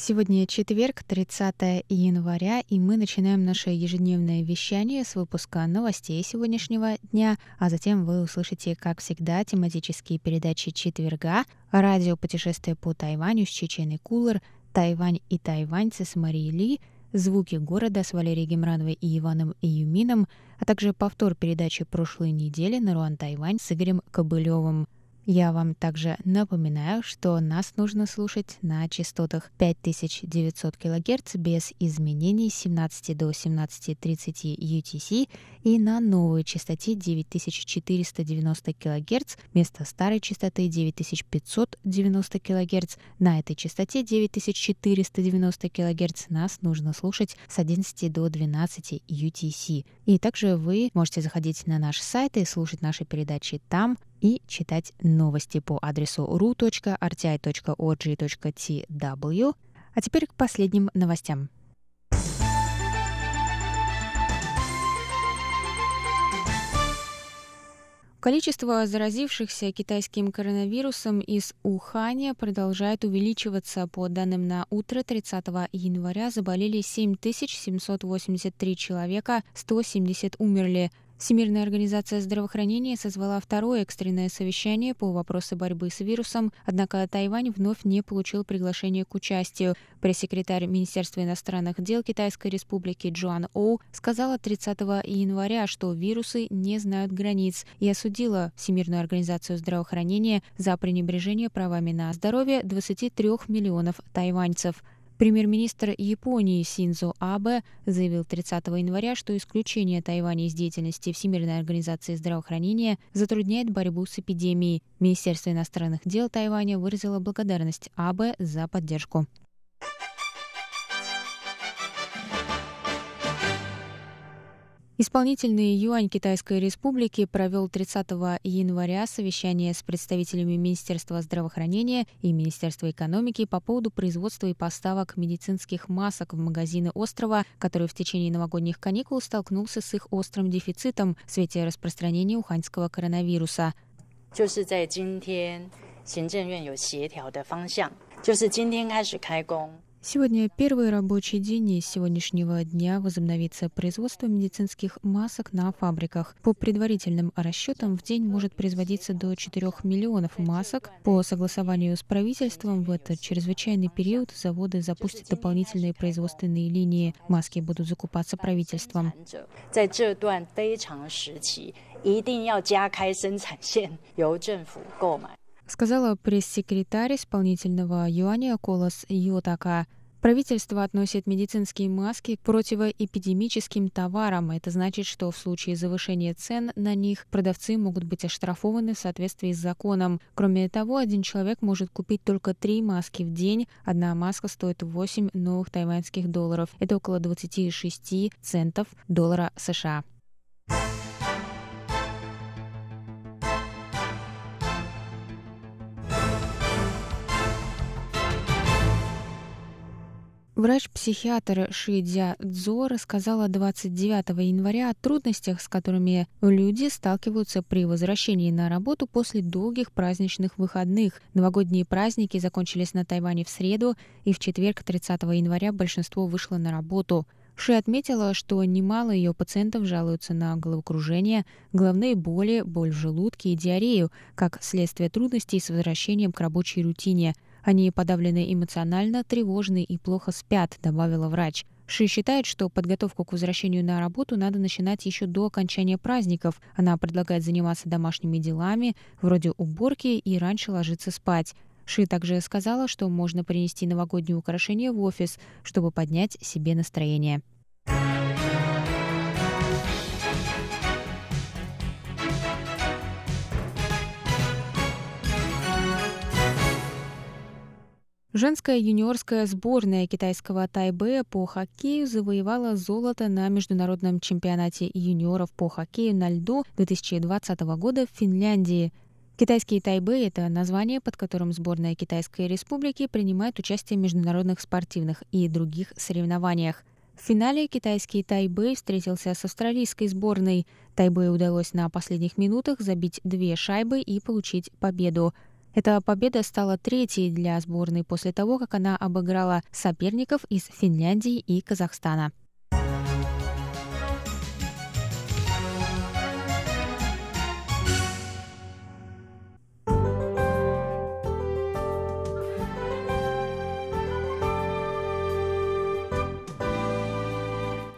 Сегодня четверг, 30 января, и мы начинаем наше ежедневное вещание с выпуска новостей сегодняшнего дня, а затем вы услышите, как всегда, тематические передачи четверга, радио «Путешествие по Тайваню» с Чеченой Кулер, «Тайвань и тайваньцы» с Марией Ли, «Звуки города» с Валерией Гемрановой и Иваном Июмином, а также повтор передачи прошлой недели на Руан Тайвань с Игорем Кобылевым – я вам также напоминаю, что нас нужно слушать на частотах 5900 кГц без изменений с 17 до 17.30 UTC и на новой частоте 9490 кГц вместо старой частоты 9590 кГц. На этой частоте 9490 кГц нас нужно слушать с 11 до 12 UTC. И также вы можете заходить на наш сайт и слушать наши передачи там, и читать новости по адресу ru.rti.org.tw. А теперь к последним новостям. Количество заразившихся китайским коронавирусом из Уханя продолжает увеличиваться. По данным на утро 30 января заболели 7783 человека, 170 умерли. Всемирная организация здравоохранения созвала второе экстренное совещание по вопросу борьбы с вирусом, однако Тайвань вновь не получил приглашение к участию. Пресс-секретарь Министерства иностранных дел Китайской республики Джоан Оу сказала 30 января, что вирусы не знают границ и осудила Всемирную организацию здравоохранения за пренебрежение правами на здоровье 23 миллионов тайваньцев. Премьер-министр Японии Синзо Абе заявил 30 января, что исключение Тайваня из деятельности Всемирной организации здравоохранения затрудняет борьбу с эпидемией. Министерство иностранных дел Тайваня выразило благодарность Абе за поддержку. Исполнительный юань Китайской Республики провел 30 января совещание с представителями Министерства здравоохранения и Министерства экономики по поводу производства и поставок медицинских масок в магазины острова, который в течение новогодних каникул столкнулся с их острым дефицитом в свете распространения уханьского коронавируса. 就是在今天，行政院有协调的方向，就是今天开始开工。 Сегодня первый рабочий день и с сегодняшнего дня возобновится производство медицинских масок на фабриках. По предварительным расчетам в день может производиться до 4 миллионов масок. По согласованию с правительством в этот чрезвычайный период заводы запустят дополнительные производственные линии. Маски будут закупаться правительством. 一定要加开生产线，由政府购买。 сказала пресс-секретарь исполнительного юаня Колос Йотака. Правительство относит медицинские маски к противоэпидемическим товарам. Это значит, что в случае завышения цен на них продавцы могут быть оштрафованы в соответствии с законом. Кроме того, один человек может купить только три маски в день. Одна маска стоит 8 новых тайваньских долларов. Это около 26 центов доллара США. Врач-психиатр Шидзя Цзо рассказала 29 января о трудностях, с которыми люди сталкиваются при возвращении на работу после долгих праздничных выходных. Новогодние праздники закончились на Тайване в среду, и в четверг 30 января большинство вышло на работу. Ши отметила, что немало ее пациентов жалуются на головокружение, головные боли, боль в желудке и диарею, как следствие трудностей с возвращением к рабочей рутине – они подавлены эмоционально, тревожны и плохо спят, добавила врач. Ши считает, что подготовку к возвращению на работу надо начинать еще до окончания праздников. Она предлагает заниматься домашними делами, вроде уборки, и раньше ложиться спать. Ши также сказала, что можно принести новогодние украшения в офис, чтобы поднять себе настроение. Женская юниорская сборная китайского Тайбэя по хоккею завоевала золото на международном чемпионате юниоров по хоккею на льду 2020 года в Финляндии. Китайский Тайбэй – это название, под которым сборная Китайской Республики принимает участие в международных спортивных и других соревнованиях. В финале китайский Тайбэй встретился с австралийской сборной. Тайбэю удалось на последних минутах забить две шайбы и получить победу – эта победа стала третьей для сборной после того, как она обыграла соперников из Финляндии и Казахстана.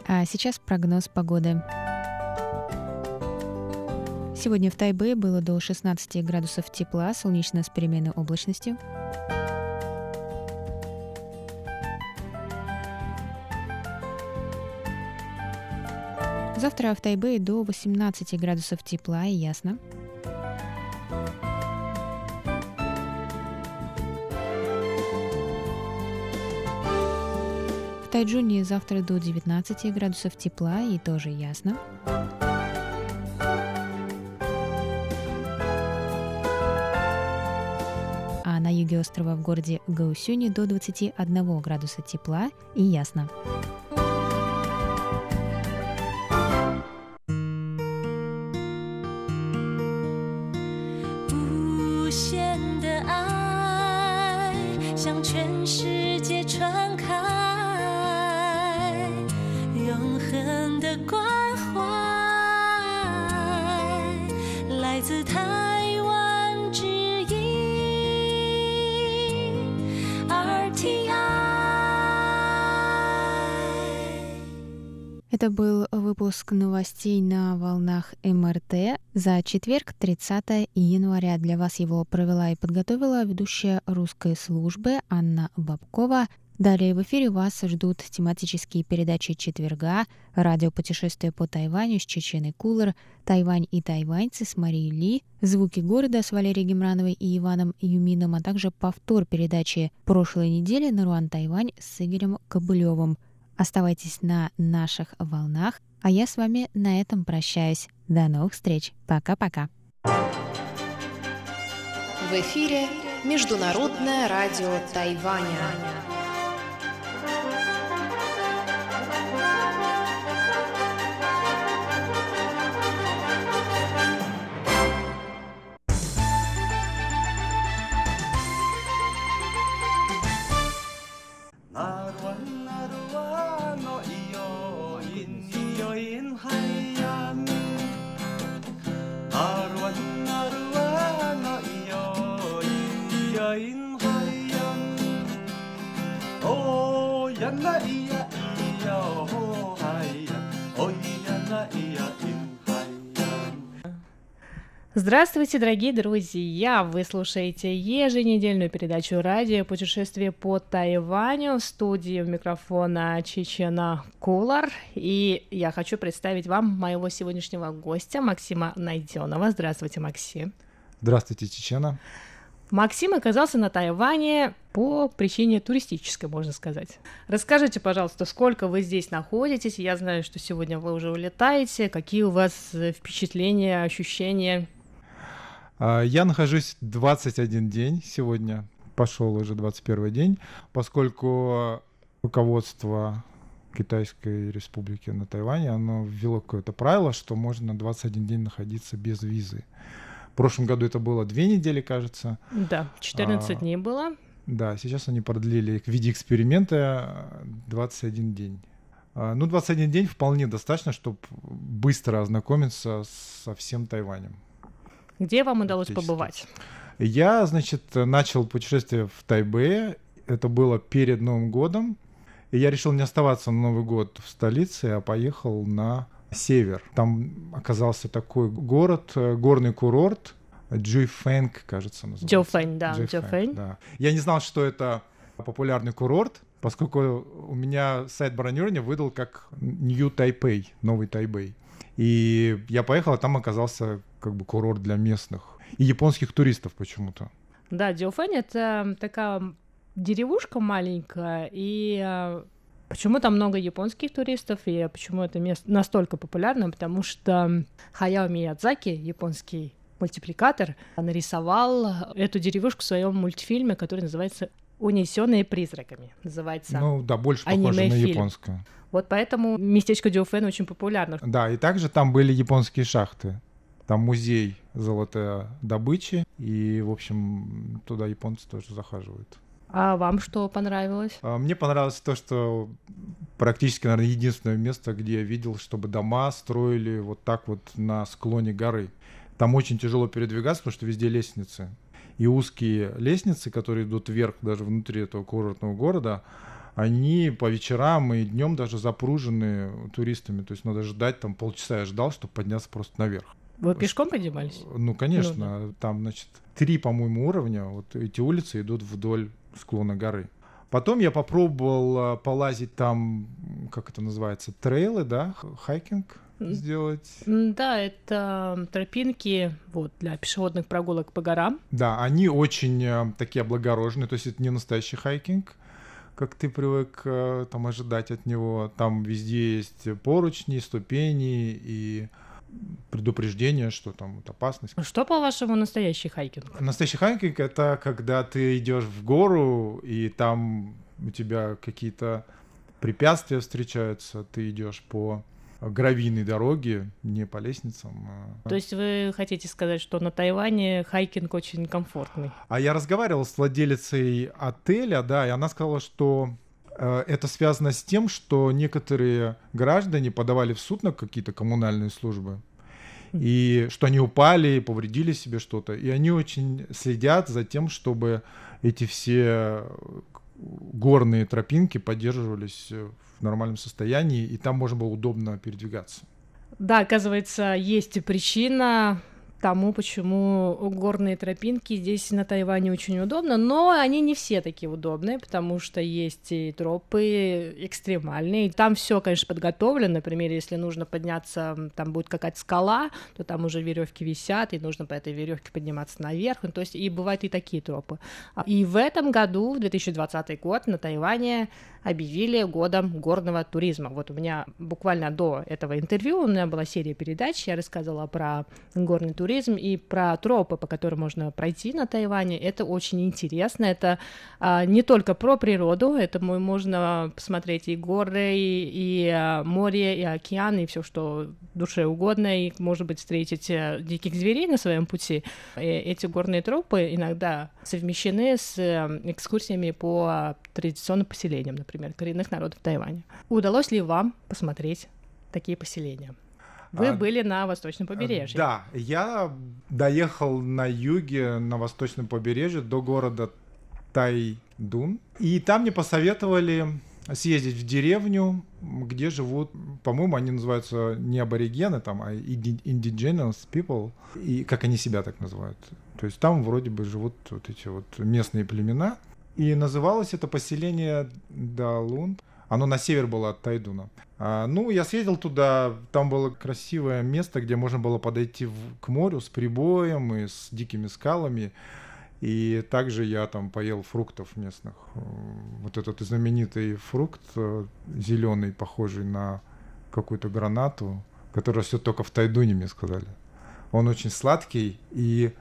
А сейчас прогноз погоды. Сегодня в Тайбе было до 16 градусов тепла, солнечно с переменной облачностью. Завтра в Тайбе до 18 градусов тепла и ясно. В Тайджуне завтра до 19 градусов тепла и тоже ясно. Юге острова в городе Гаусюни до 21 градуса тепла и ясно. Это был выпуск новостей на волнах МРТ за четверг, 30 января. Для вас его провела и подготовила ведущая русской службы Анна Бабкова. Далее в эфире вас ждут тематические передачи четверга, радиопутешествие по Тайваню с Чеченой Кулер, Тайвань и тайваньцы с Марией Ли, звуки города с Валерией Гемрановой и Иваном Юмином, а также повтор передачи прошлой недели на Руан Тайвань с Игорем Кобылевым – Оставайтесь на наших волнах, а я с вами на этом прощаюсь. До новых встреч. Пока-пока. В эфире Международное радио Тайваня. Здравствуйте, дорогие друзья! Вы слушаете еженедельную передачу радио «Путешествие по Тайваню» в студии у микрофона Чечена Кулар. И я хочу представить вам моего сегодняшнего гостя Максима Найденова. Здравствуйте, Максим. Здравствуйте, Чечена. Максим оказался на Тайване по причине туристической, можно сказать. Расскажите, пожалуйста, сколько вы здесь находитесь? Я знаю, что сегодня вы уже улетаете. Какие у вас впечатления, ощущения? А, я нахожусь 21 день сегодня, пошел уже 21 день, поскольку руководство Китайской республики на Тайване, оно ввело какое-то правило, что можно 21 день находиться без визы. В прошлом году это было две недели, кажется. Да, 14 а, дней было. Да, сейчас они продлили в виде эксперимента 21 день. А, ну, 21 день вполне достаточно, чтобы быстро ознакомиться со всем Тайванем. Где вам удалось побывать? Я, значит, начал путешествие в Тайбэе. Это было перед Новым годом. И я решил не оставаться на Новый год в столице, а поехал на север. Там оказался такой город, э, горный курорт, Джуйфэнг, кажется, называется. Джоуфэнг, да, Джоуфэнг. Да. Я не знал, что это популярный курорт, поскольку у меня сайт бронирования выдал как New Taipei, новый Тайбэй. И я поехал, а там оказался как бы курорт для местных и японских туристов почему-то. Да, Диофэнь — это такая деревушка маленькая, и а, почему там много японских туристов, и почему это место настолько популярно, потому что Хаяо Миядзаки, японский мультипликатор, нарисовал эту деревушку в своем мультфильме, который называется «Унесенные призраками». Называется Ну да, больше похоже на японское. Вот поэтому местечко Дюфен очень популярно. Да, и также там были японские шахты. Там музей золотой добычи, и, в общем, туда японцы тоже захаживают. А вам что понравилось? А, Мне понравилось то, что практически, наверное, единственное место, где я видел, чтобы дома строили вот так вот на склоне горы. Там очень тяжело передвигаться, потому что везде лестницы. И узкие лестницы, которые идут вверх даже внутри этого курортного города, они по вечерам и днем даже запружены туристами. То есть надо ждать, там полчаса я ждал, чтобы подняться просто наверх. Вы пешком поднимались? Ну, конечно, там, значит, три, по-моему, уровня. Вот эти улицы идут вдоль склона горы. Потом я попробовал а, полазить там, как это называется, trail ы, да, hiking сделать. Да, это тропинки вот, для пешеходных прогулок по горам. Да, они очень а, такие облагороженные, то есть это не настоящий hiking, как ты привык а, там ожидать от него. Там везде есть поручни, ступени и предупреждение, что там вот опасность. Что, по-вашему, настоящий hiking? Настоящий хайкинг — это когда ты идешь в гору, и там у тебя какие-то препятствия встречаются, ты идешь по гравийной дороге, не по лестницам. а- То есть вы хотите сказать, что на Тайване hiking очень комфортный? А я разговаривал с владелицей отеля, да, и она сказала, что это связано с тем, что некоторые граждане подавали в суд на какие-то коммунальные службы, и что они упали, повредили себе что-то, и они очень следят за тем, чтобы эти все горные тропинки поддерживались э, в нормальном состоянии, и там можно было удобно передвигаться. Да, оказывается, есть и причина тому, почему горные тропинки здесь на Тайване очень удобно, но они не все такие удобные, потому что есть и тропы экстремальные. Там все, конечно, подготовлено. Например, если нужно подняться, там будет какая-то скала, то там уже веревки висят, и нужно по этой веревке подниматься наверх. Ну, то есть и бывают и такие тропы. А, И в этом году, в 2020 год, на Тайване объявили годом горного туризма. Вот у меня буквально до этого интервью у меня была серия передач, я рассказывала про горный туризм и про тропы, по которым можно пройти на Тайване. Это очень интересно. Это а, не только про природу, это мо- можно посмотреть и горы, и, и, а, море, и океан, и все, что душе угодно, и, может быть, встретить э, диких зверей на своем пути. И эти горные тропы иногда совмещены с э, экскурсиями по традиционным поселениям, например, коренных народов Тайваня. Удалось ли вам посмотреть такие поселения? Вы А, были на восточном побережье. Да, я доехал на юге, на восточном побережье, до города Тайдун. И там мне посоветовали съездить в деревню, где живут, по-моему, они называются не аборигены, там, а indigenous people, и как они себя так называют. То есть там вроде бы живут вот эти вот местные племена. И называлось это поселение Далун. Оно на север было от Тайдуна. А, ну, я съездил туда, там было красивое место, где можно было подойти в- к морю с прибоем и с дикими скалами. И также я там поел фруктов местных. Э, Вот этот знаменитый фрукт зеленый, похожий на какую-то гранату, который растет только в Тайдуне, мне сказали. Он очень сладкий и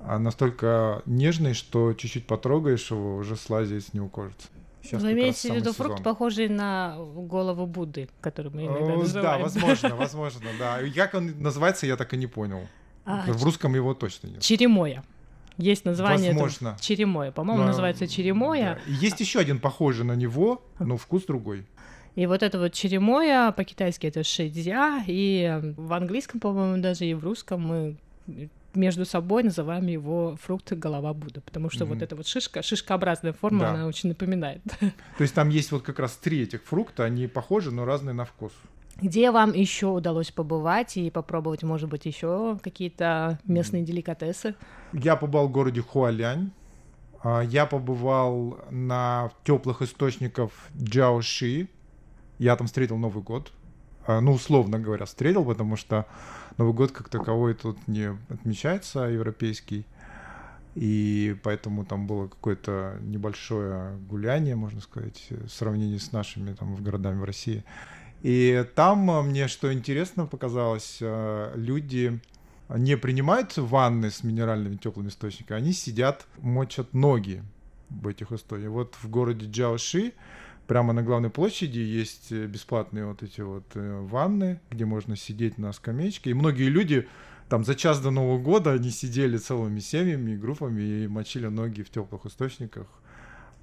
а, настолько нежный, что чуть-чуть потрогаешь его, уже слазит с него кожица. Сейчас Вы имеете в виду сезон. фрукт, похожий на голову Будды, который мы иногда Э, Да, называем? возможно, возможно, да. Как он называется, я так и не понял. А, В русском его точно нет. Черемоя. Есть название этого- Возможно. Черемоя. По-моему, называется черемоя. да. Есть еще один похожий на него, но вкус другой. И вот это вот черемоя, по-китайски это шэдзя, и в английском, по-моему, даже и в русском мы между собой называем его фрукт голова Будды, потому что Мгм. вот эта вот шишка, шишкообразная форма, Да. она очень напоминает. То есть там есть вот как раз три этих фрукта, они похожи, но разные на вкус. Где вам еще удалось побывать и попробовать, может быть, еще какие-то местные деликатесы? Я побывал в городе Хуалянь. А, Я побывал на теплых источниках Джаоши. Я там встретил Новый год. А, Ну, условно говоря, встретил, потому что Новый год как таковой тут не отмечается, европейский. И поэтому там было какое-то небольшое гуляние, можно сказать, в сравнении с нашими там городами в России. И там мне что интересно показалось, люди не принимают ванны с минеральными теплыми источниками, они сидят, мочат ноги в этих источниках. Вот в городе Джаоши прямо на главной площади есть бесплатные вот эти вот э, ванны, где можно сидеть на скамеечке. И многие люди там за час до Нового года они сидели целыми семьями и группами и мочили ноги в теплых источниках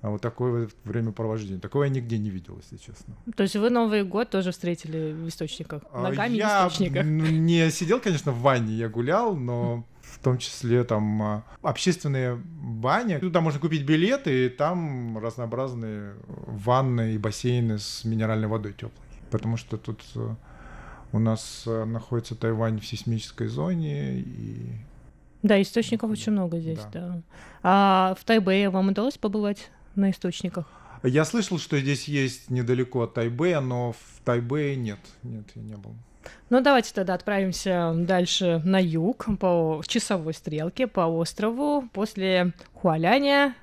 а вот такое времяпровождение. Такого я нигде не видел, если честно. То есть вы Новый год тоже встретили в источниках, а, ногами я в источниках? не сидел, конечно, в ванне, я гулял, но в том числе там а, общественные бани. Туда можно купить билеты, и там разнообразные ванны и бассейны с минеральной водой теплой. Потому что тут э, у нас э, находится Тайвань в сейсмической зоне, и да, источников очень много здесь, да. да. А в Тайбэе вам удалось побывать? на источниках? Я слышал, что здесь есть недалеко от Тайбэя, но в Тайбэе нет. Нет, я не был. Ну, давайте тогда отправимся дальше на юг по часовой стрелке по острову. После Хуаляня,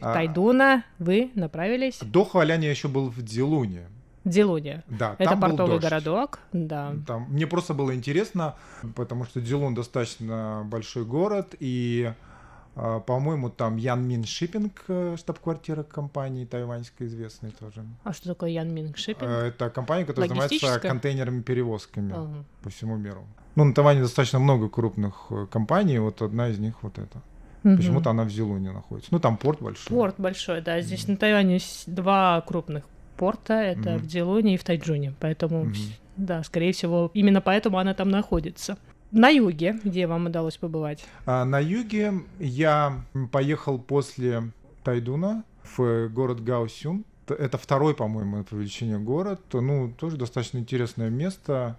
а... Тайдуна вы направились. До Хуаляня я еще был в Дилуне. Дилуне. Да, это там портовый был городок. Да. Там, мне просто было интересно, потому что Дилун достаточно большой город, и а, по-моему, там Ян Мин Шиппинг, э, штаб-квартира компании тайваньской известной тоже. А что такое Ян Мин Шиппинг? Э, это компания, которая занимается контейнерами перевозками ага. по всему миру. Ну, на Тайване достаточно много крупных э, компаний, вот одна из них вот эта. Угу. Почему-то она в Зелуне находится. Ну, там порт большой. Порт большой, да. Здесь mm на Тайване два крупных порта. Это mm в Зелуне и в Тайджуне. Поэтому, mm да, скорее всего, именно поэтому она там находится. На юге, где вам удалось побывать? А, на юге я поехал после Тайдуна в город Гаосюн. Это второй, по-моему, по величине город. Ну, тоже достаточно интересное место.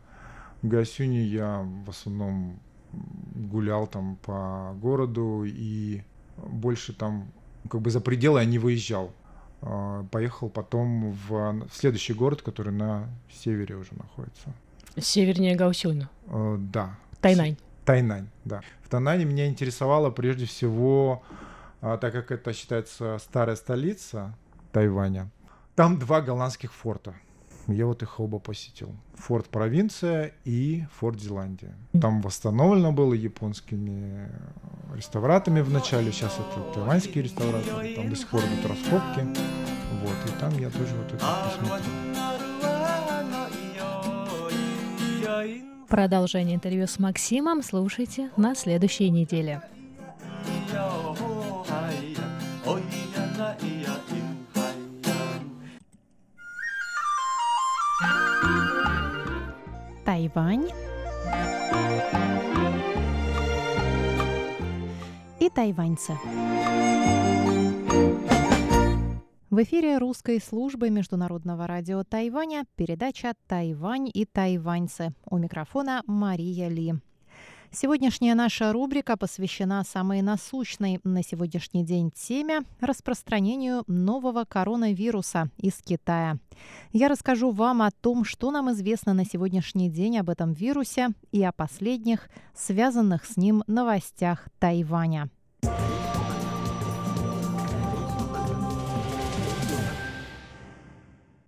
В Гаосюне я в основном гулял там по городу и больше там как бы за пределы я не выезжал. А, поехал потом в, в следующий город, который на севере уже находится. Севернее Гаусюна? Э, да, Тайнань. Тайнань, да. В Тайнане меня интересовало прежде всего, а, так как это считается старая столица Тайваня, там два голландских форта. Я вот их оба посетил. Форт Провинция и Форт Зеландия. Там восстановлено было японскими реставраторами в начале. Сейчас это тайваньские реставраторы. Там до сих пор идут раскопки. Вот. И там я тоже вот это посмотрел. Продолжение интервью с Максимом слушайте на следующей неделе. Тайвань и тайваньцы. В эфире русской службы Международного радио Тайваня передача «Тайвань и тайваньцы». У микрофона Мария Ли. Сегодняшняя наша рубрика посвящена самой насущной на сегодняшний день теме – распространению нового коронавируса из Китая. Я расскажу вам о том, что нам известно на сегодняшний день об этом вирусе и о последних, связанных с ним новостях Тайваня.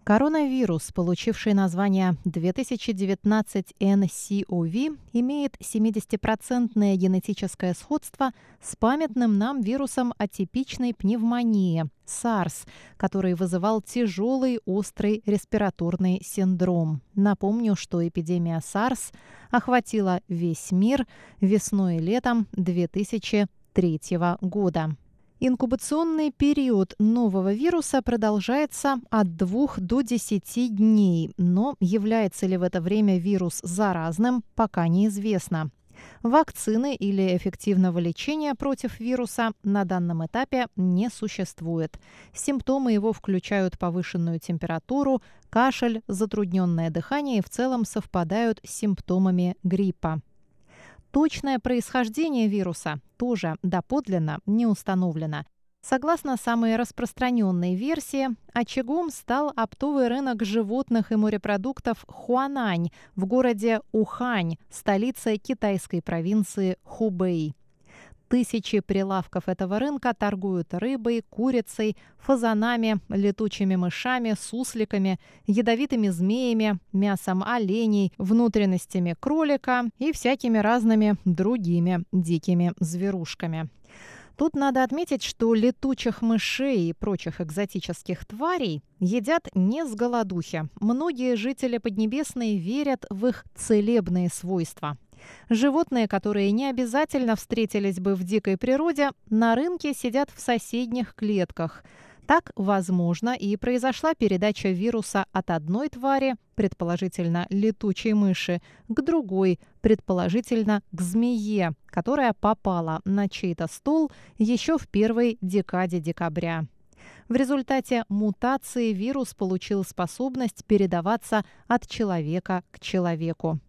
Коронавирус, получивший название 2019 nCoV, имеет 70% генетическое сходство с памятным нам вирусом атипичной пневмонии SARS, который вызывал тяжелый острый респираторный синдром. Напомню, что эпидемия SARS охватила весь мир весной и летом 2003 года. Инкубационный период нового вируса продолжается от 2 до 10 дней, но является ли в это время вирус заразным, пока неизвестно. Вакцины или эффективного лечения против вируса на данном этапе не существует. Симптомы его включают повышенную температуру, кашель, затрудненное дыхание и в целом совпадают с симптомами гриппа. Точное происхождение вируса тоже доподлинно не установлено. Согласно самой распространенной версии, очагом стал оптовый рынок животных и морепродуктов Хуанань в городе Ухань, столице китайской провинции Хубэй. Тысячи прилавков этого рынка торгуют рыбой, курицей, фазанами, летучими мышами, сусликами, ядовитыми змеями, мясом оленей, внутренностями кролика и всякими разными другими дикими зверушками. Тут надо отметить, что летучих мышей и прочих экзотических тварей едят не с голодухи. Многие жители Поднебесной верят в их целебные свойства. Животные, которые не обязательно встретились бы в дикой природе, на рынке сидят в соседних клетках. Так, возможно, и произошла передача вируса от одной твари, предположительно летучей мыши, к другой, предположительно к змее, которая попала на чей-то стол еще в первой декаде декабря. В результате мутации вирус получил способность передаваться от человека к человеку.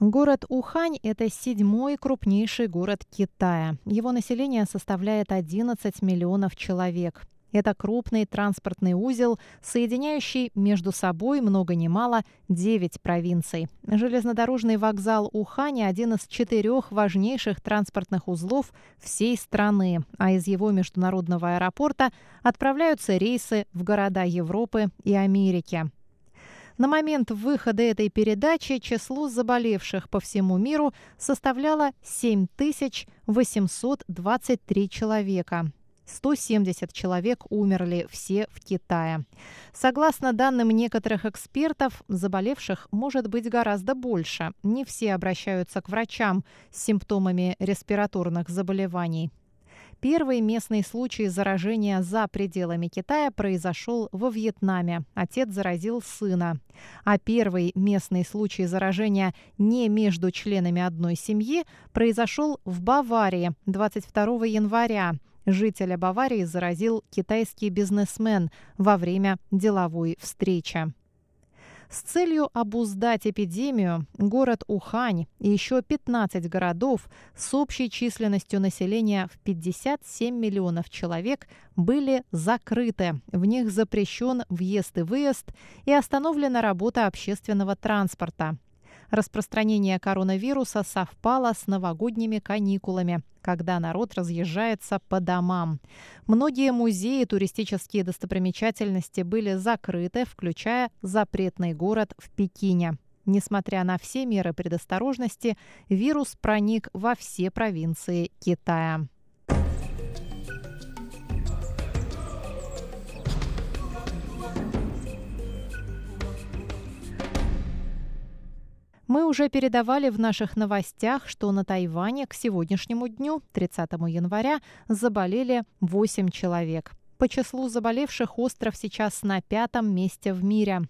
Город Ухань – это седьмой крупнейший город Китая. Его население составляет 11 миллионов человек. Это крупный транспортный узел, соединяющий между собой много ни мало 9 провинций. Железнодорожный вокзал Ухани – один из четырех важнейших транспортных узлов всей страны, а из его международного аэропорта отправляются рейсы в города Европы и Америки. На момент выхода этой передачи число заболевших по всему миру составляло 7823 человека. 170 человек умерли все в Китае. Согласно данным некоторых экспертов, заболевших может быть гораздо больше. Не все обращаются к врачам с симптомами респираторных заболеваний. Первый местный случай заражения за пределами Китая произошел во Вьетнаме. Отец заразил сына. А первый местный случай заражения не между членами одной семьи произошел в Баварии 22 января. Жителя Баварии заразил китайский бизнесмен во время деловой встречи. С целью обуздать эпидемию город Ухань и еще 15 городов с общей численностью населения в 57 миллионов человек были закрыты. В них запрещен въезд и выезд и остановлена работа общественного транспорта. Распространение коронавируса совпало с новогодними каникулами, когда народ разъезжается по домам. Многие музеи и туристические достопримечательности были закрыты, включая запретный город в Пекине. Несмотря на все меры предосторожности, вирус проник во все провинции Китая. Мы уже передавали в наших новостях, что на Тайване к сегодняшнему дню, 30 января, заболели 8 человек. По числу заболевших остров сейчас на пятом месте в мире.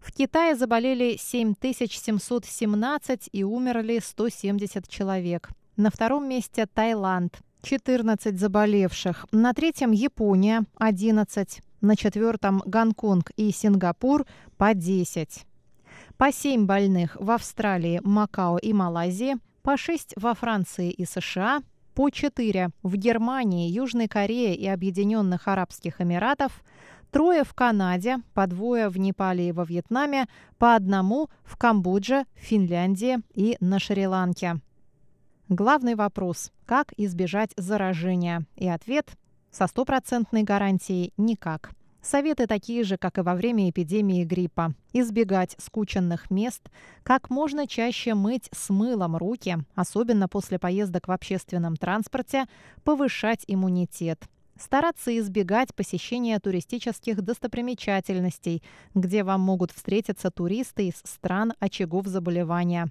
В Китае заболели 7717 и умерли 170 человек. На втором месте Таиланд. 14 заболевших. На третьем Япония 11. На четвертом Гонконг и Сингапур по 10 по 7 больных в Австралии, Макао и Малайзии, по 6 во Франции и США, по 4 в Германии, Южной Корее и Объединенных Арабских Эмиратов, трое в Канаде, по двое в Непале и во Вьетнаме, по одному в Камбодже, Финляндии и на Шри-Ланке. Главный вопрос – как избежать заражения? И ответ – со стопроцентной гарантией – никак. Советы такие же, как и во время эпидемии гриппа. Избегать скученных мест, как можно чаще мыть с мылом руки, особенно после поездок в общественном транспорте, повышать иммунитет. Стараться избегать посещения туристических достопримечательностей, где вам могут встретиться туристы из стран очагов заболевания.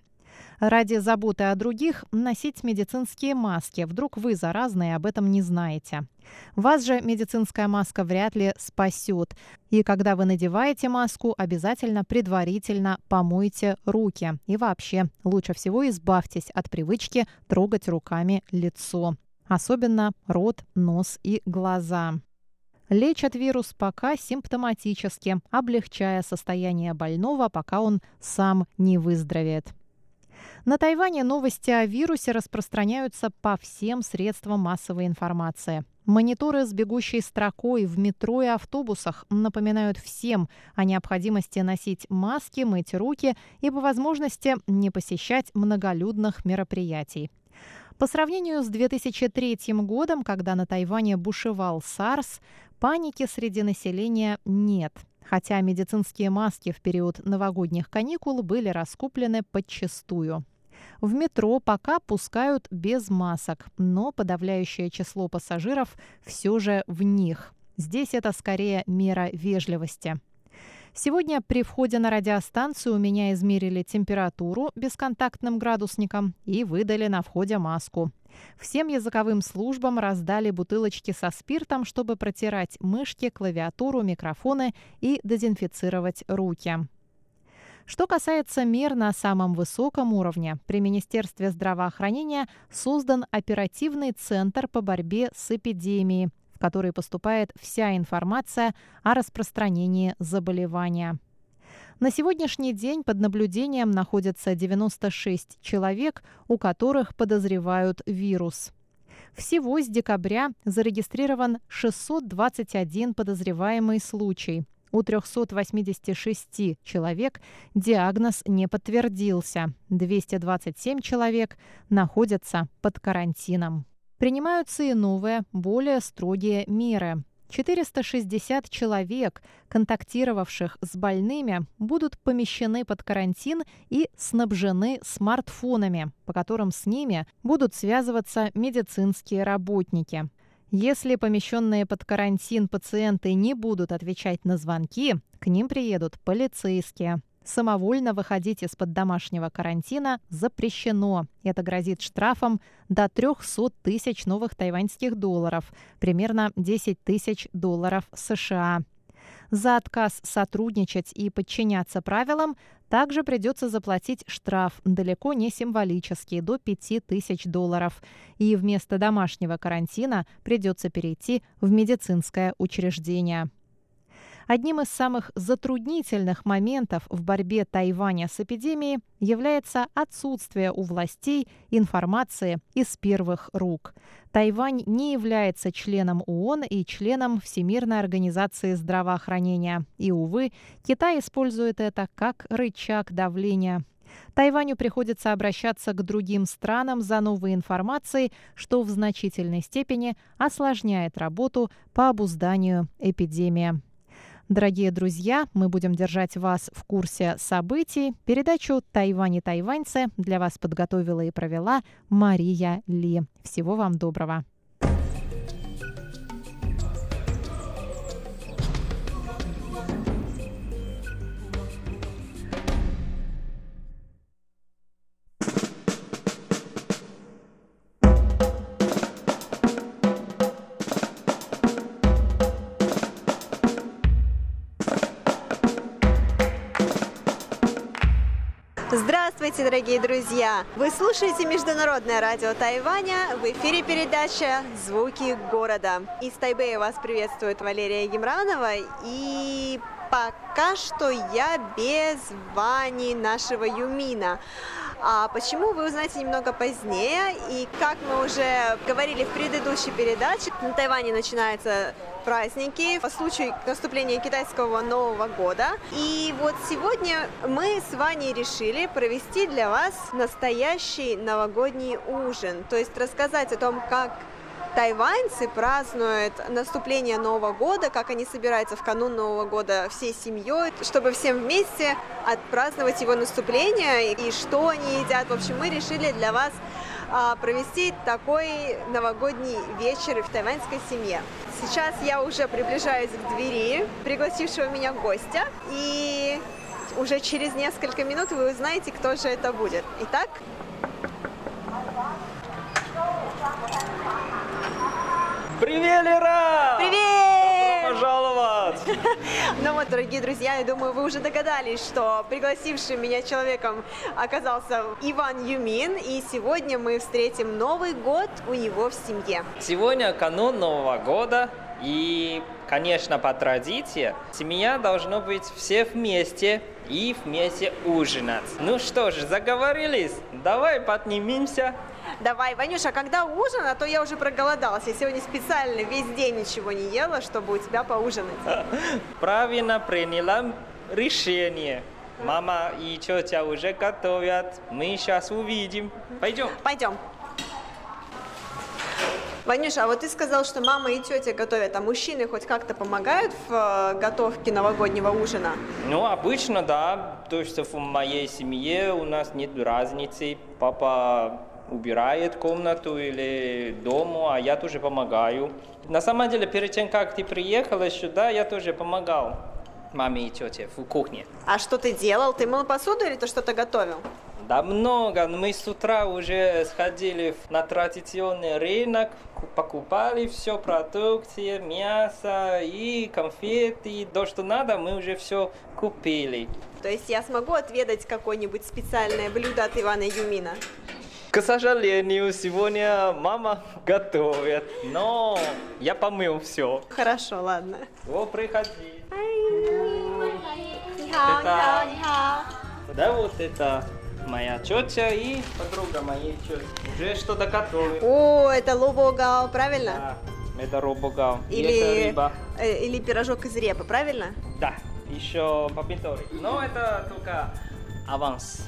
Ради заботы о других носить медицинские маски. Вдруг вы заразные об этом не знаете. Вас же медицинская маска вряд ли спасет. И когда вы надеваете маску, обязательно предварительно помойте руки. И вообще, лучше всего избавьтесь от привычки трогать руками лицо. Особенно рот, нос и глаза. Лечат вирус пока симптоматически, облегчая состояние больного, пока он сам не выздоровеет. На Тайване новости о вирусе распространяются по всем средствам массовой информации. Мониторы с бегущей строкой в метро и автобусах напоминают всем о необходимости носить маски, мыть руки и по возможности не посещать многолюдных мероприятий. По сравнению с 2003 годом, когда на Тайване бушевал САРС, паники среди населения нет – хотя медицинские маски в период новогодних каникул были раскуплены подчистую. В метро пока пускают без масок, но подавляющее число пассажиров все же в них. Здесь это скорее мера вежливости. Сегодня при входе на радиостанцию у меня измерили температуру бесконтактным градусником и выдали на входе маску. Всем языковым службам раздали бутылочки со спиртом, чтобы протирать мышки, клавиатуру, микрофоны и дезинфицировать руки. Что касается мер на самом высоком уровне, при Министерстве здравоохранения создан оперативный центр по борьбе с эпидемией, в поступает вся информация о распространении заболевания. На сегодняшний день под наблюдением находятся 96 человек, у которых подозревают вирус. Всего с декабря зарегистрирован 621 подозреваемый случай. У 386 человек диагноз не подтвердился. 227 человек находятся под карантином. Принимаются и новые, более строгие меры. 460 человек, контактировавших с больными, будут помещены под карантин и снабжены смартфонами, по которым с ними будут связываться медицинские работники. Если помещенные под карантин пациенты не будут отвечать на звонки, к ним приедут полицейские. Самовольно выходить из-под домашнего карантина запрещено. Это грозит штрафом до 300 тысяч новых тайваньских долларов, примерно 10 тысяч долларов США. За отказ сотрудничать и подчиняться правилам также придется заплатить штраф, далеко не символический, до 5 тысяч долларов. И вместо домашнего карантина придется перейти в медицинское учреждение. Одним из самых затруднительных моментов в борьбе Тайваня с эпидемией является отсутствие у властей информации из первых рук. Тайвань не является членом ООН и членом Всемирной организации здравоохранения. И, увы, Китай использует это как рычаг давления. Тайваню приходится обращаться к другим странам за новой информацией, что в значительной степени осложняет работу по обузданию эпидемии. Дорогие друзья, мы будем держать вас в курсе событий. Передачу «Тайвань и тайваньцы» для вас подготовила и провела Мария Ли. Всего вам доброго. Здравствуйте, дорогие друзья! Вы слушаете Международное радио Тайваня. В эфире передача «Звуки города». Из Тайбэя вас приветствует Валерия Гемранова. И пока что я без Вани, нашего Юмина. А почему, вы узнаете немного позднее. И как мы уже говорили в предыдущей передаче, на Тайване начинаются праздники по случаю наступления китайского Нового года. И вот сегодня мы с Ваней решили провести для вас настоящий новогодний ужин. То есть рассказать о том, как тайваньцы празднуют наступление Нового года, как они собираются в канун Нового года всей семьей, чтобы всем вместе отпраздновать его наступление и что они едят. В общем, мы решили для вас провести такой новогодний вечер в тайваньской семье. Сейчас я уже приближаюсь к двери пригласившего меня гостя, и уже через несколько минут вы узнаете, кто же это будет. Итак, Привет, Лера! Привет! Ну вот, дорогие друзья, я думаю, вы уже догадались, что пригласившим меня человеком оказался Иван Юмин, и сегодня мы встретим Новый год у него в семье. Сегодня канун Нового года. И, конечно, по традиции, семья должна быть все вместе и вместе ужинать. Ну что ж, заговорились? Давай поднимемся. Давай, Ванюша, когда ужин, а то я уже проголодалась. Я сегодня специально весь день ничего не ела, чтобы у тебя поужинать. Правильно приняла решение. Мама и тетя уже готовят. Мы сейчас увидим. Пойдем. Пойдем. Ванюша, а вот ты сказал, что мама и тетя готовят, а мужчины хоть как-то помогают в э, готовке новогоднего ужина? Ну, обычно, да. То есть в моей семье у нас нет разницы. Папа убирает комнату или дому, а я тоже помогаю. На самом деле, перед тем, как ты приехала сюда, я тоже помогал маме и тете в кухне. А что ты делал? Ты мыл посуду или ты что-то готовил? Да много. Мы с утра уже сходили на традиционный рынок, ку- покупали все, продукты, мясо и конфеты. То, что надо, мы уже все купили. То есть я смогу отведать какое-нибудь специальное блюдо от Ивана Юмина? К сожалению, сегодня мама готовит, но я помыл все. Хорошо, ладно. О, приходи. Это... Да, вот это моя тетя и подруга моей тети. Уже что-то готовит. О, это лобогал, правильно? Да, это робогал. Или... Рыба. Э, или пирожок из репы, правильно? Да, еще помидоры. Но это только аванс.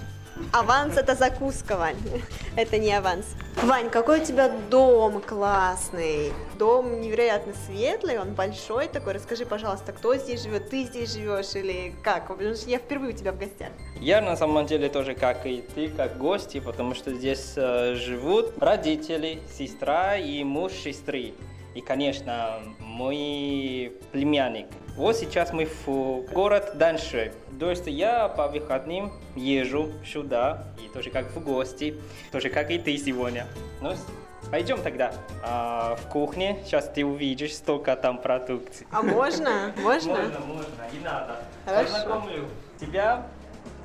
Аванс это закуска, Вань. Это не аванс. Вань, какой у тебя дом классный. Дом невероятно светлый, он большой такой. Расскажи, пожалуйста, кто здесь живет? Ты здесь живешь или как? Потому что я впервые у тебя в гостях. Я на самом деле тоже, как и ты, как гости, потому что здесь э, живут родители, сестра и муж сестры. И, конечно, мой племянник. Вот сейчас мы в город дальше. То есть я по выходным езжу сюда, и тоже как в гости, тоже как и ты сегодня. Ну, пойдем тогда а, в кухне, сейчас ты увидишь, столько там продукции. А можно? Можно? Можно, можно, и надо. Хорошо. Познакомлю тебя,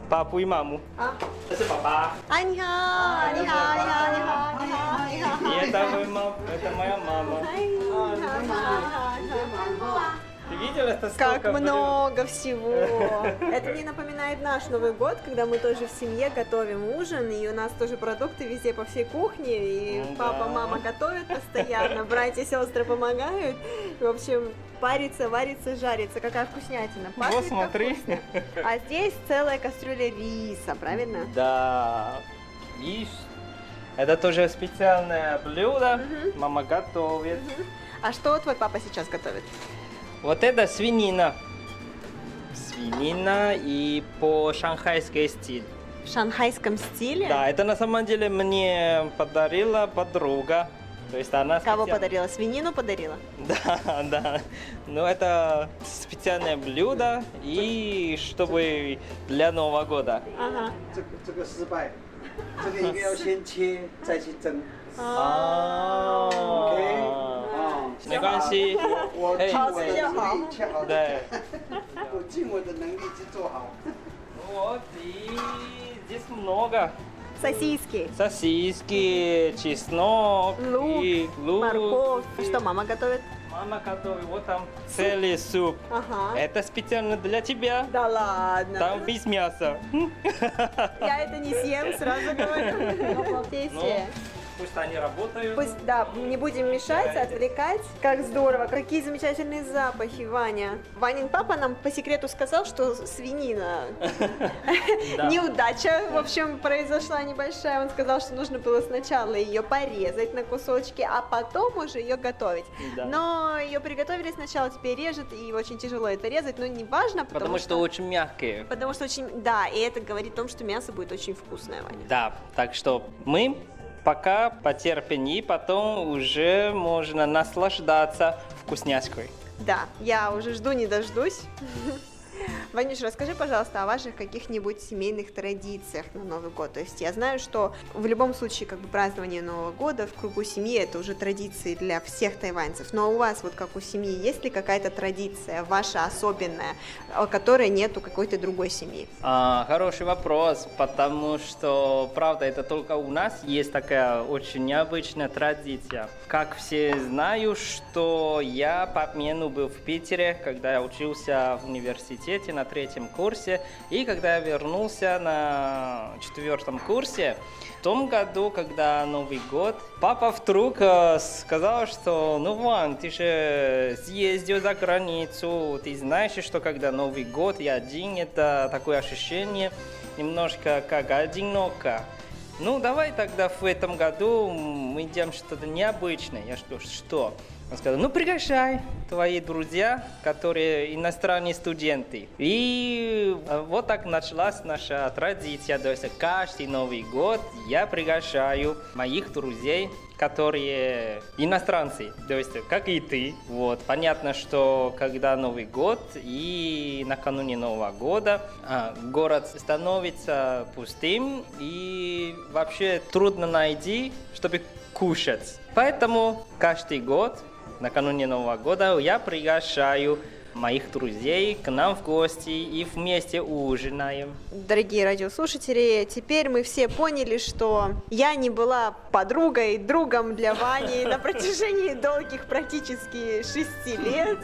папу и маму. А? Это папа. А, ни хао, ни хао, ни хао, ни хао, ни хао, ни хао. И это, мой мам, это моя мама. Ай, ни хао, ни хао, ни хао. Ты видел это Как сколько блюд? много всего! Это мне напоминает наш Новый год, когда мы тоже в семье готовим ужин, и у нас тоже продукты везде по всей кухне, и Ну папа, да. мама готовят постоянно, братья, сестры помогают. В общем, парится, варится, жарится. Какая вкуснятина. Пахнет Вот как смотри. вкусно. А здесь целая кастрюля риса, правильно? Да. Видишь? Это тоже специальное блюдо. Мама готовит. А что твой папа сейчас готовит? Вот это свинина. Свинина и по шанхайской стиль. В шанхайском стиле? Да, это на самом деле мне подарила подруга. То есть она Кого специально- подарила? Свинину подарила? Да, да. Но это специальное блюдо и чтобы для Нового года. Ага. 这个这个失败，这个应该要先切再去蒸。 А. OK， А. 啊，没关系。我哎尽我的能力切好，对。我尽我的能力去做好。 Вот и здесь много. Сосиски. Сосиски, чеснок Лук, и лук. Морковь. И Что мама готовит? Мама готовит. Вот там целый суп. Ага. Это специально для тебя. Да ладно. Там без мяса. Я это не съем, сразу говорю. Тесте. Пусть они работают. Пусть, да, не будем мешать, отвлекать. Как здорово, какие замечательные запахи, Ваня. Ванин папа нам по секрету сказал, что свинина. Да. Неудача, в общем, произошла небольшая. Он сказал, что нужно было сначала ее порезать на кусочки, а потом уже ее готовить. Но ее приготовили сначала, теперь режет, и очень тяжело это резать, но не важно, потому, Потому что очень мягкие. Потому что очень, да, и это говорит о том, что мясо будет очень вкусное, Ваня. Да, так что мы пока потерпим, и потом уже можно наслаждаться вкусняшкой. Да, я уже жду не дождусь. Ванюш, расскажи, пожалуйста, о ваших каких-нибудь семейных традициях на Новый год. То есть я знаю, что в любом случае как бы празднование Нового года в кругу семьи это уже традиции для всех тайваньцев. Но у вас вот как у семьи есть ли какая-то традиция ваша особенная, которой нет у какой-то другой семьи? А, хороший вопрос, потому что правда это только у нас есть такая очень необычная традиция. Как все знают, что я по обмену был в Питере, когда я учился в университете на третьем курсе, и когда я вернулся на четвертом курсе, в том году, когда Новый год, папа вдруг э, сказал, что ну Ван, ты же съездил за границу, ты знаешь, что когда Новый год и один, это такое ощущение немножко как одиноко. Ну, давай тогда в этом году мы делаем что-то необычное. Я что, что? Он сказал, ну приглашай твои друзья, которые иностранные студенты. И э, вот так началась наша традиция. То есть каждый Новый год я приглашаю моих друзей, которые иностранцы, то есть как и ты. Вот. Понятно, что когда Новый год и накануне Нового года а, город становится пустым и вообще трудно найти, чтобы кушать. Поэтому каждый год накануне Нового года я приглашаю моих друзей к нам в гости и вместе ужинаем. Дорогие радиослушатели, теперь мы все поняли, что я не была подругой, другом для Вани на протяжении долгих практически шести лет,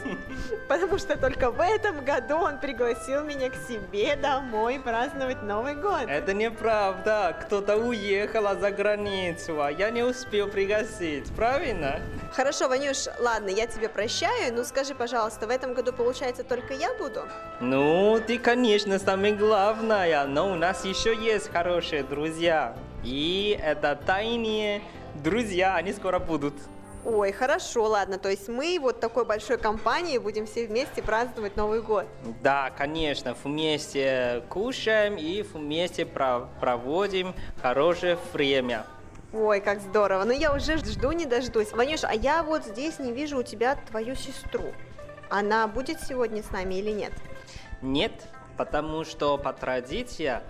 потому что только в этом году он пригласил меня к себе домой праздновать Новый год. Это неправда. Кто-то уехал за границу, а я не успел пригласить, правильно? Хорошо, Ванюш, ладно, я тебе прощаю, но скажи, пожалуйста, в этом году получается, только я буду? Ну, ты, конечно, самая главная, но у нас еще есть хорошие друзья. И это тайные друзья, они скоро будут. Ой, хорошо, ладно. То есть мы вот такой большой компанией будем все вместе праздновать Новый год. Да, конечно, вместе кушаем и вместе проводим хорошее время. Ой, как здорово. Ну я уже жду не дождусь. Ванюш, а я вот здесь не вижу у тебя твою сестру. Она будет сегодня с нами или нет? Нет, потому что по традиции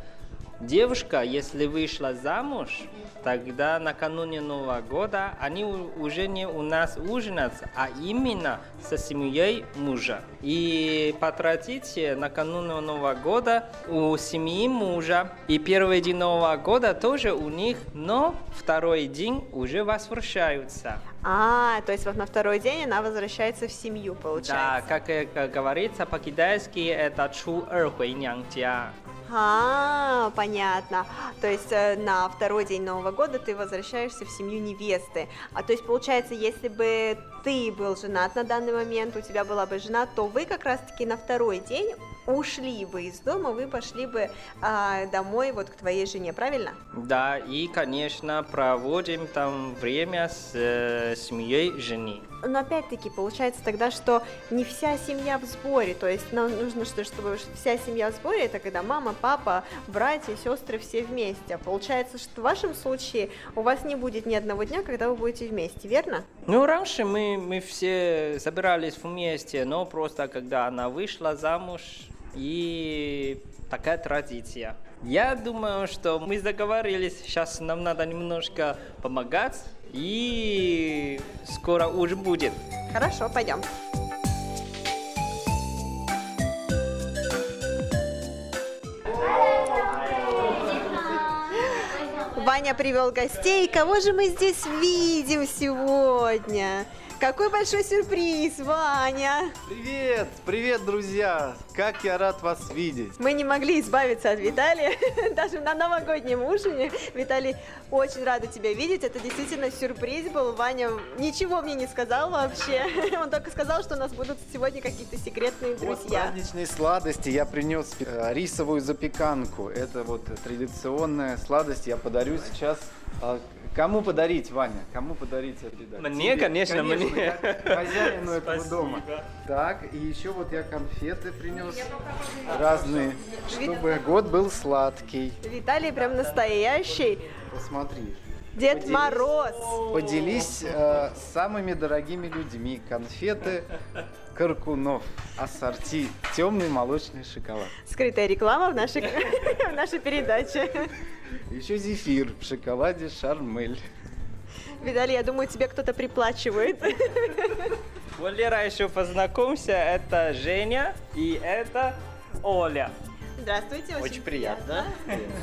девушка, если вышла замуж, тогда накануне Нового года они уже не у нас ужинают, а именно со семьей мужа. И по традиции накануне Нового года у семьи мужа и первый день Нового года тоже у них, но второй день уже возвращаются. А, то есть вот на второй день она возвращается в семью, получается. Да, как, как говорится по-китайски, это чу эр а, понятно. То есть э, на второй день Нового года ты возвращаешься в семью невесты. А то есть получается, если бы ты был женат на данный момент, у тебя была бы жена, то вы как раз-таки на второй день ушли бы из дома, вы пошли бы а, домой вот к твоей жене, правильно? Да, и, конечно, проводим там время с э, семьей жены. Но опять-таки получается тогда, что не вся семья в сборе, то есть нам нужно, что, чтобы вся семья в сборе, это когда мама, папа, братья, сестры все вместе. Получается, что в вашем случае у вас не будет ни одного дня, когда вы будете вместе, верно? Ну, раньше мы, мы все собирались вместе, но просто когда она вышла замуж, и такая традиция. Я думаю, что мы договорились, сейчас нам надо немножко помогать, и скоро уже будет. Хорошо, пойдем. Ваня привел гостей. Кого же мы здесь видим сегодня? Какой большой сюрприз, Ваня! Привет! Привет, друзья! Как я рад вас видеть! Мы не могли избавиться от Виталия, даже на новогоднем ужине. Виталий, очень рада тебя видеть. Это действительно сюрприз был. Ваня ничего мне не сказал вообще. Он только сказал, что у нас будут сегодня какие-то секретные друзья. Вот праздничные сладости. Я принес э, рисовую запеканку. Это вот традиционная сладость. Я подарю сейчас а, Кому подарить, Ваня? Кому подарить это Мне, Тебе. конечно, конечно, мне. Хозяину этого дома. Так, и еще вот я конфеты принес разные, чтобы год был сладкий. Виталий прям настоящий. Посмотри. Дед Поделись. Мороз. Поделись э, самыми дорогими людьми. Конфеты Каркунов. Ассорти. Темный молочный шоколад. Скрытая реклама в нашей, в нашей передаче. Еще зефир в шоколаде Шармель. Видали, я думаю, тебе кто-то приплачивает. Валера, еще познакомься, это Женя и это Оля. Здравствуйте, очень, Очень приятно.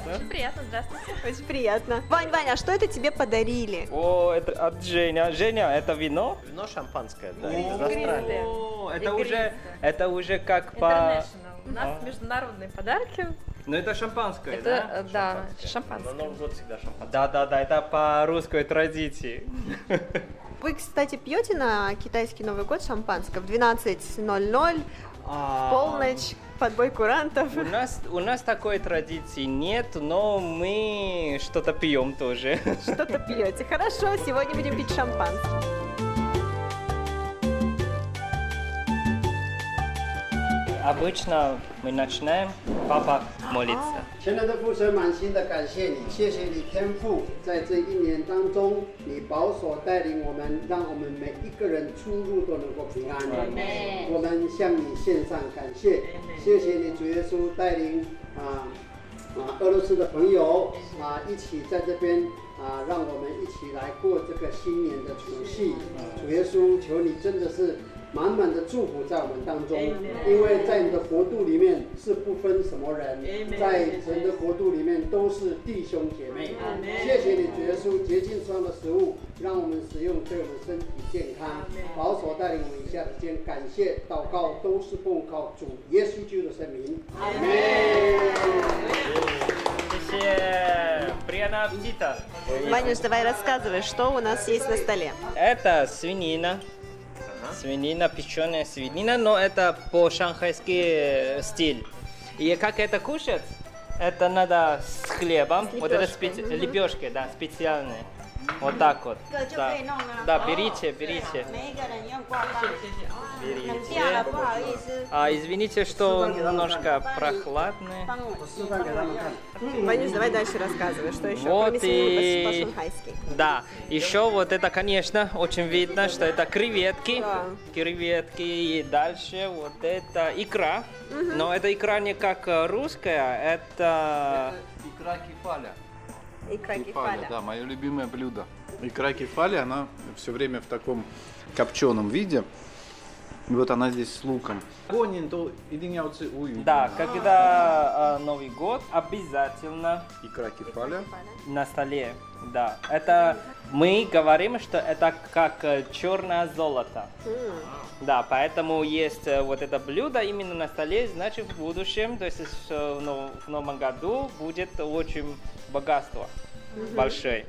Очень приятно, здравствуйте. Очень приятно. Вань, Ваня, а что это тебе подарили? О, это от Женя. Женя, это вино? Вино шампанское, да, из Австралии. Это уже, это уже как по... У нас А. международные подарки. Ну это шампанское, Это, да? э, да, шампанское. На Новый год всегда шампанское. Да, да, да, это по русской традиции. Вы, кстати, пьете на китайский Новый год шампанское в 12.00, в полночь, под бой курантов. У нас, у нас такой традиции нет, но мы что-то пьем тоже. Что-то пьете. Хорошо, сегодня будем пить шампанское. Обычно мы начинаем, папа молится. 全能的父神，满心的感谢你，谢谢你天父，在这一年当中，你保守带领我们，让我们每一个人出入都能够平安。我们向你献上感谢，谢谢你主耶稣带领啊啊俄罗斯的朋友啊一起在这边啊，让我们一起来过这个新年的除夕。主耶稣，求你真的是。 满满的祝福在我们当中，因为在你的国度里面是不分什么人，在神的国度里面都是弟兄姐妹。谢谢你，主耶稣，洁净双的食物，让我们食用，对我们身体健康，保守带领我们以下的间，感谢祷告都是奉靠主耶稣基督的圣名。阿门。谢谢，приятного аппетита. Ванюш, давай рассказывай, что у нас есть на столе. Это свинина. Свинина, печеная свинина, но это по-шанхайски стиль. И как это кушать? Это надо с хлебом. вот это специ... лепешки, да, специальные. Вот так вот. Да, да берите, берите. Берите. А, извините, что немножко прохладные. Ванюш, давай дальше рассказывай, что еще, Вот и-. Да, еще вот это, конечно, очень видно, что это креветки. Креветки и дальше вот это икра. Но эта икра не как э, русская, это... Икра кефаля. Икра кефаля. да, мое любимое блюдо. Икра кефаля, она все время в таком копченом виде. И вот она здесь с луком. Гонин, то. Да, когда э, Новый год, обязательно Икра кефаля. на столе. Да, это мы говорим, что это как черное золото. Да, поэтому есть э, вот это блюдо именно на столе, значит в будущем, то есть в нов- в новом году будет очень богатство Мгм. большое.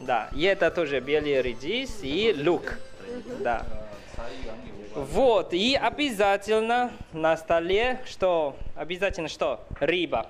Да, и это тоже белый редис и лук. Да. Вот, и обязательно на столе что? Обязательно что? Рыба.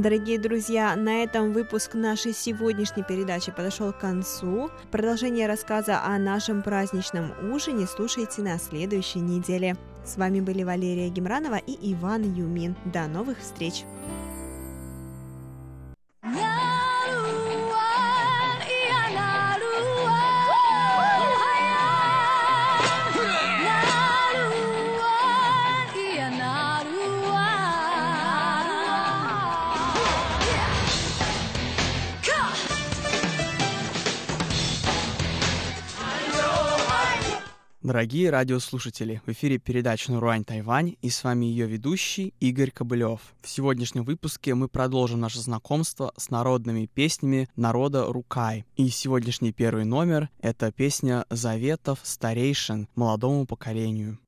Дорогие друзья, на этом выпуск нашей сегодняшней передачи подошел к концу. Продолжение рассказа о нашем праздничном ужине слушайте на следующей неделе. С вами были Валерия Гемранова и Иван Юмин. До новых встреч! Дорогие радиослушатели, в эфире передача «Наруань Тайвань» и с вами ее ведущий Игорь Кобылев. В сегодняшнем выпуске мы продолжим наше знакомство с народными песнями народа Рукай. И сегодняшний первый номер — это песня заветов старейшин молодому поколению.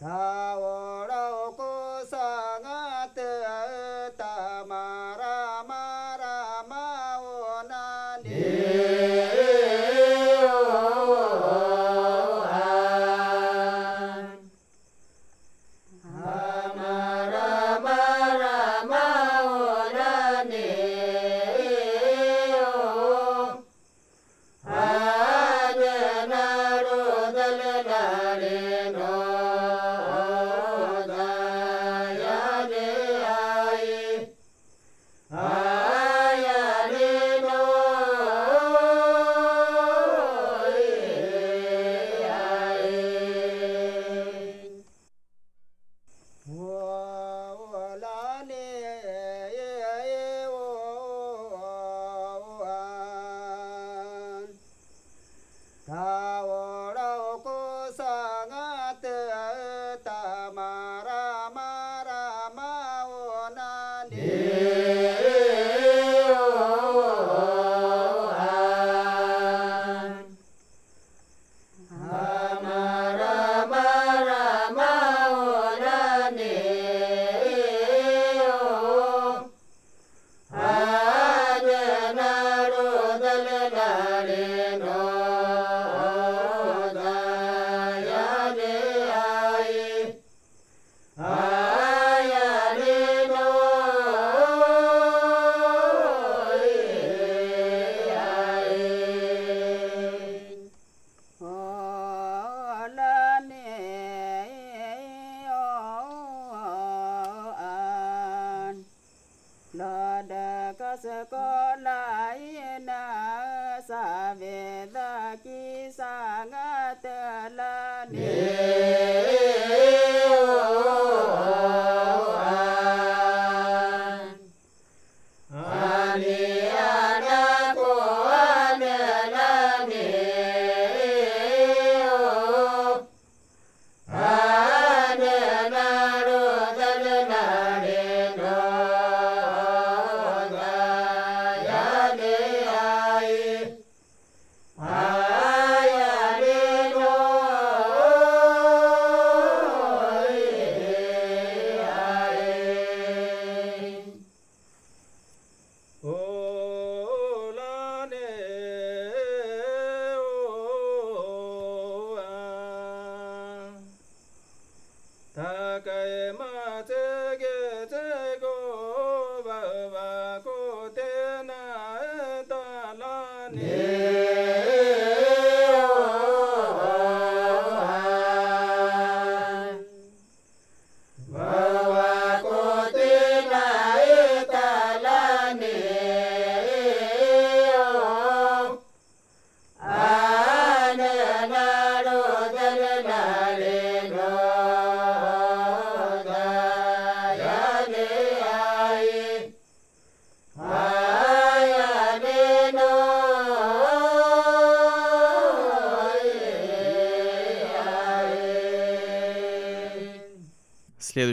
我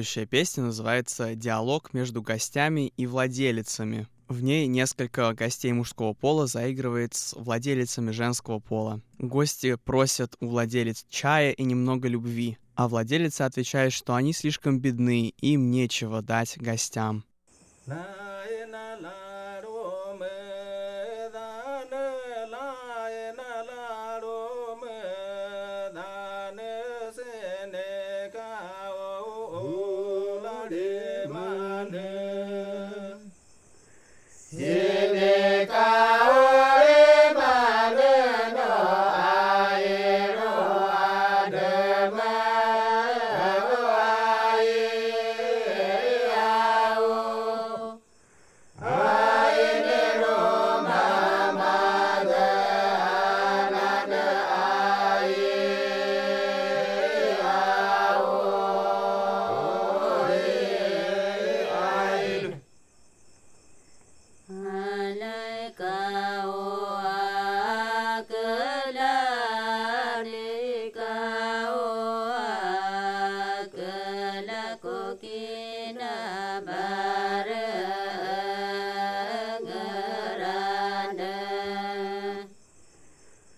Следующая песня называется «Диалог между гостями и владелицами». В ней несколько гостей мужского пола заигрывает с владелицами женского пола. Гости просят у владелец чая и немного любви, а владелица отвечает, что они слишком бедны, им нечего дать гостям.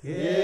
Yeah.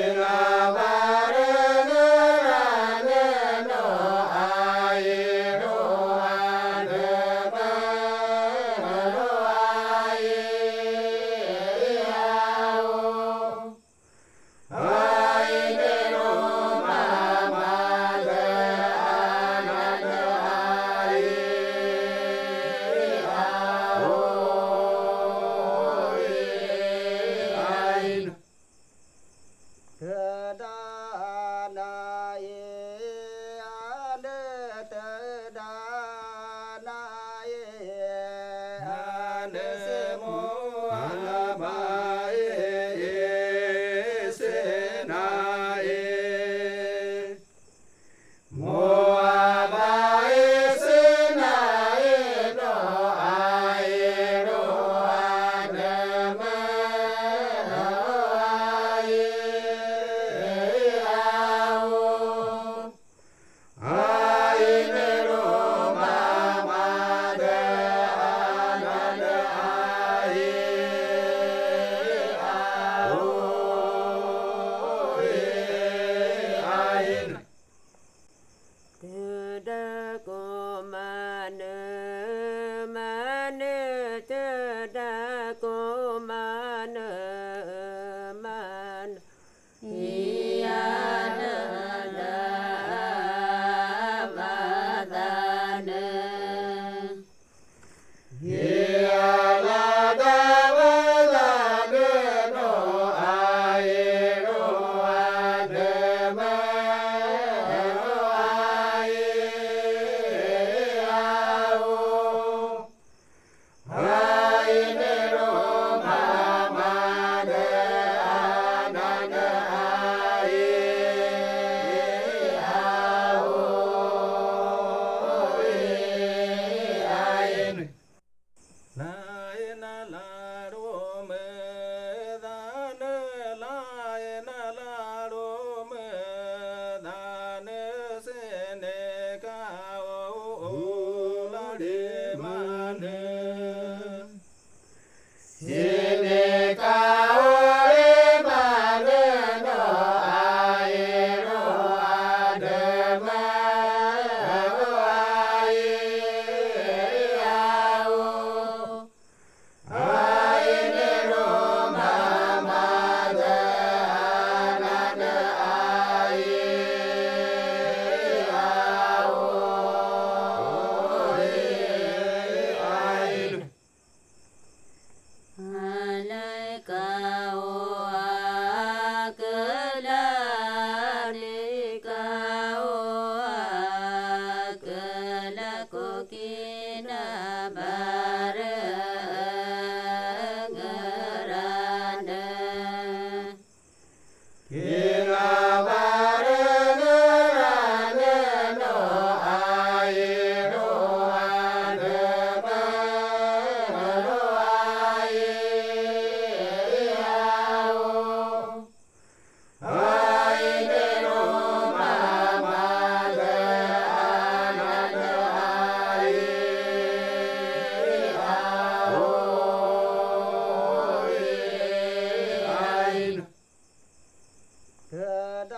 Good.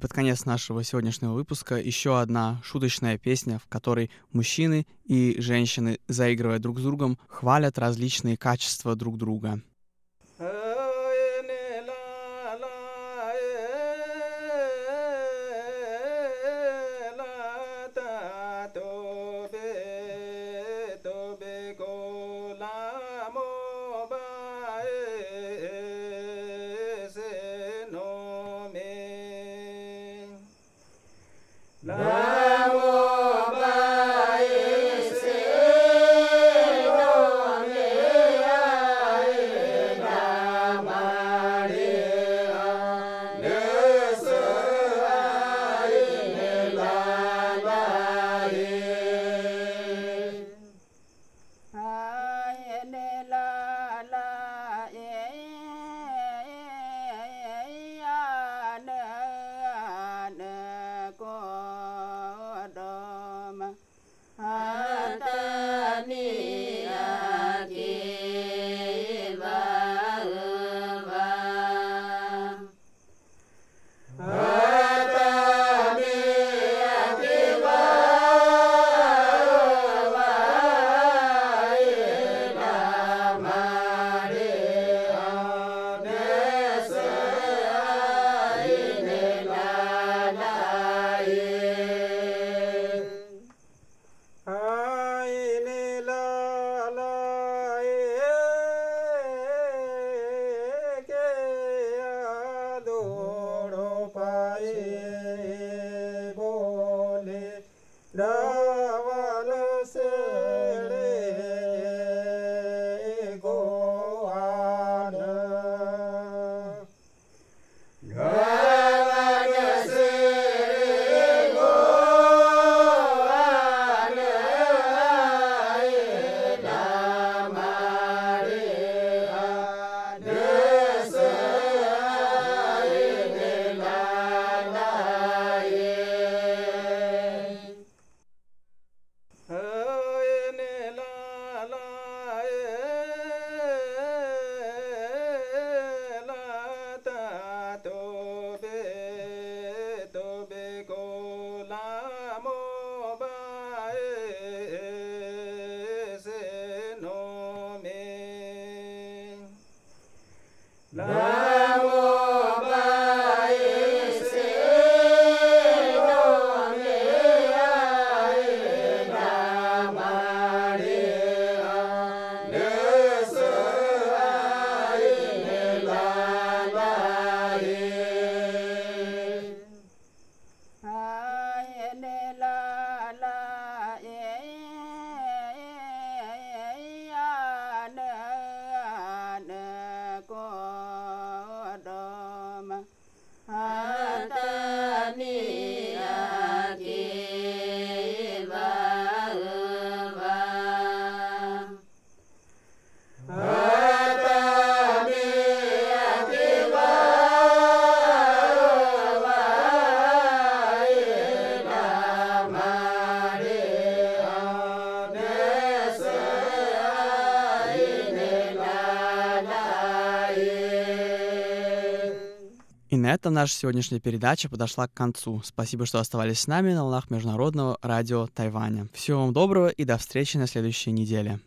Под конец нашего сегодняшнего выпуска еще одна шуточная песня, в которой мужчины и женщины, заигрывая друг с другом, хвалят различные качества друг друга. Этом наша сегодняшняя передача подошла к концу. Спасибо, что оставались с нами на волнах Международного радио Тайваня. Всего вам доброго и до встречи на следующей неделе.